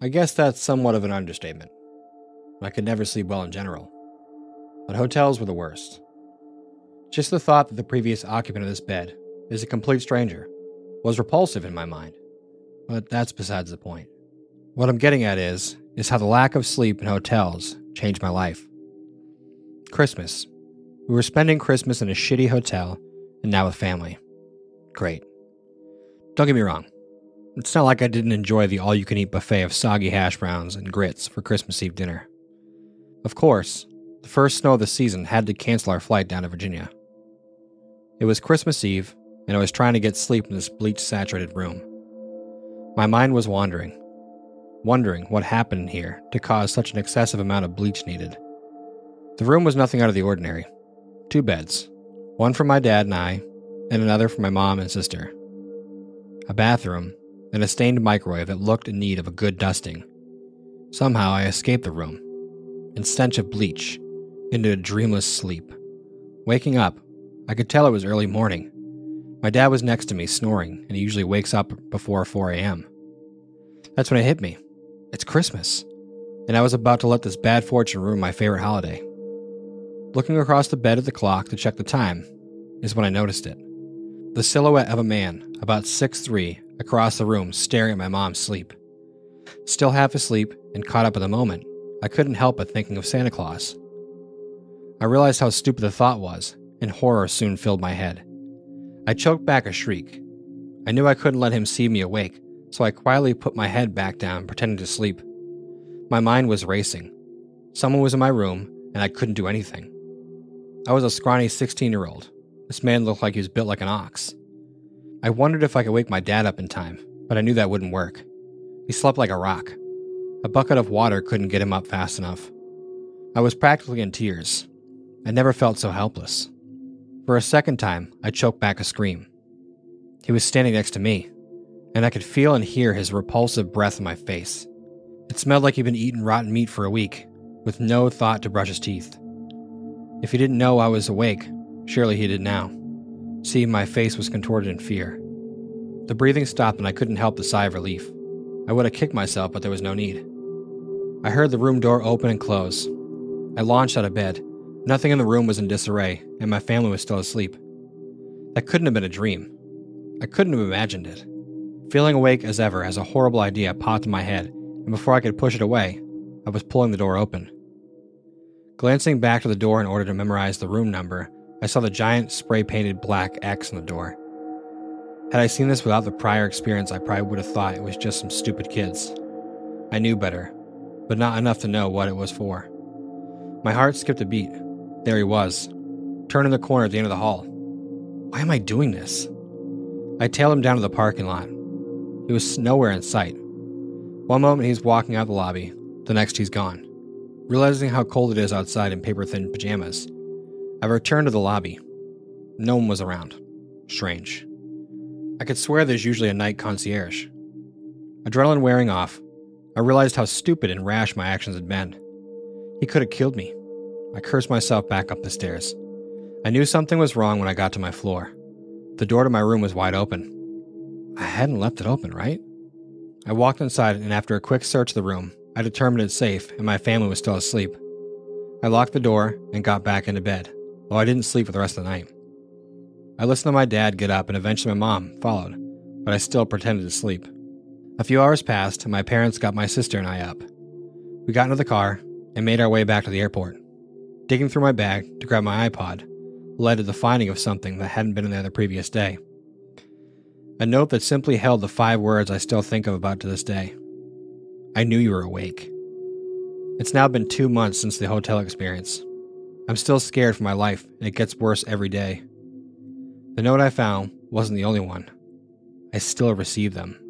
I guess that's somewhat of an understatement. I could never sleep well in general. But hotels were the worst. Just the thought that the previous occupant of this bed is a complete stranger was repulsive in my mind. But that's besides the point. What I'm getting at is is how the lack of sleep in hotels changed my life. Christmas. We were spending Christmas in a shitty hotel and now with family. Great. Don't get me wrong. It's not like I didn't enjoy the all you can eat buffet of soggy hash browns and grits for Christmas Eve dinner. Of course, the first snow of the season had to cancel our flight down to Virginia. It was Christmas Eve, and I was trying to get sleep in this bleach saturated room. My mind was wandering, wondering what happened here to cause such an excessive amount of bleach needed. The room was nothing out of the ordinary two beds, one for my dad and I, and another for my mom and sister. A bathroom, and a stained microwave that looked in need of a good dusting. Somehow I escaped the room, and stench of bleach, into a dreamless sleep. Waking up, I could tell it was early morning. My dad was next to me, snoring, and he usually wakes up before 4 a.m. That's when it hit me. It's Christmas, and I was about to let this bad fortune ruin my favorite holiday. Looking across the bed at the clock to check the time is when I noticed it. The silhouette of a man, about six three, across the room, staring at my mom's sleep. Still half asleep and caught up in the moment, I couldn't help but thinking of Santa Claus. I realized how stupid the thought was, and horror soon filled my head. I choked back a shriek. I knew I couldn't let him see me awake, so I quietly put my head back down, pretending to sleep. My mind was racing. Someone was in my room, and I couldn't do anything. I was a scrawny 16 year old. This man looked like he was built like an ox. I wondered if I could wake my dad up in time, but I knew that wouldn't work. He slept like a rock. A bucket of water couldn't get him up fast enough. I was practically in tears. I never felt so helpless. For a second time, I choked back a scream. He was standing next to me, and I could feel and hear his repulsive breath in my face. It smelled like he'd been eating rotten meat for a week, with no thought to brush his teeth. If he didn't know I was awake, surely he did now. See, my face was contorted in fear. The breathing stopped and I couldn't help the sigh of relief. I would have kicked myself, but there was no need. I heard the room door open and close. I launched out of bed. Nothing in the room was in disarray, and my family was still asleep. That couldn't have been a dream. I couldn't have imagined it. Feeling awake as ever as a horrible idea popped in my head, and before I could push it away, I was pulling the door open. Glancing back to the door in order to memorize the room number, I saw the giant spray painted black X on the door. Had I seen this without the prior experience, I probably would have thought it was just some stupid kids. I knew better, but not enough to know what it was for. My heart skipped a beat. There he was, turning the corner at the end of the hall. Why am I doing this? I tailed him down to the parking lot. He was nowhere in sight. One moment he's walking out the lobby, the next he's gone. Realizing how cold it is outside in paper thin pajamas, I returned to the lobby. No one was around. Strange. I could swear there's usually a night concierge. Adrenaline wearing off, I realized how stupid and rash my actions had been. He could have killed me. I cursed myself back up the stairs. I knew something was wrong when I got to my floor. The door to my room was wide open. I hadn't left it open, right? I walked inside, and after a quick search of the room, I determined it's safe and my family was still asleep. I locked the door and got back into bed though I didn't sleep for the rest of the night. I listened to my dad get up, and eventually my mom followed, but I still pretended to sleep. A few hours passed, and my parents got my sister and I up. We got into the car and made our way back to the airport. Digging through my bag to grab my iPod led to the finding of something that hadn't been in there the previous day. A note that simply held the five words I still think of about to this day I knew you were awake. It's now been two months since the hotel experience, I'm still scared for my life, and it gets worse every day. The note I found wasn't the only one. I still receive them.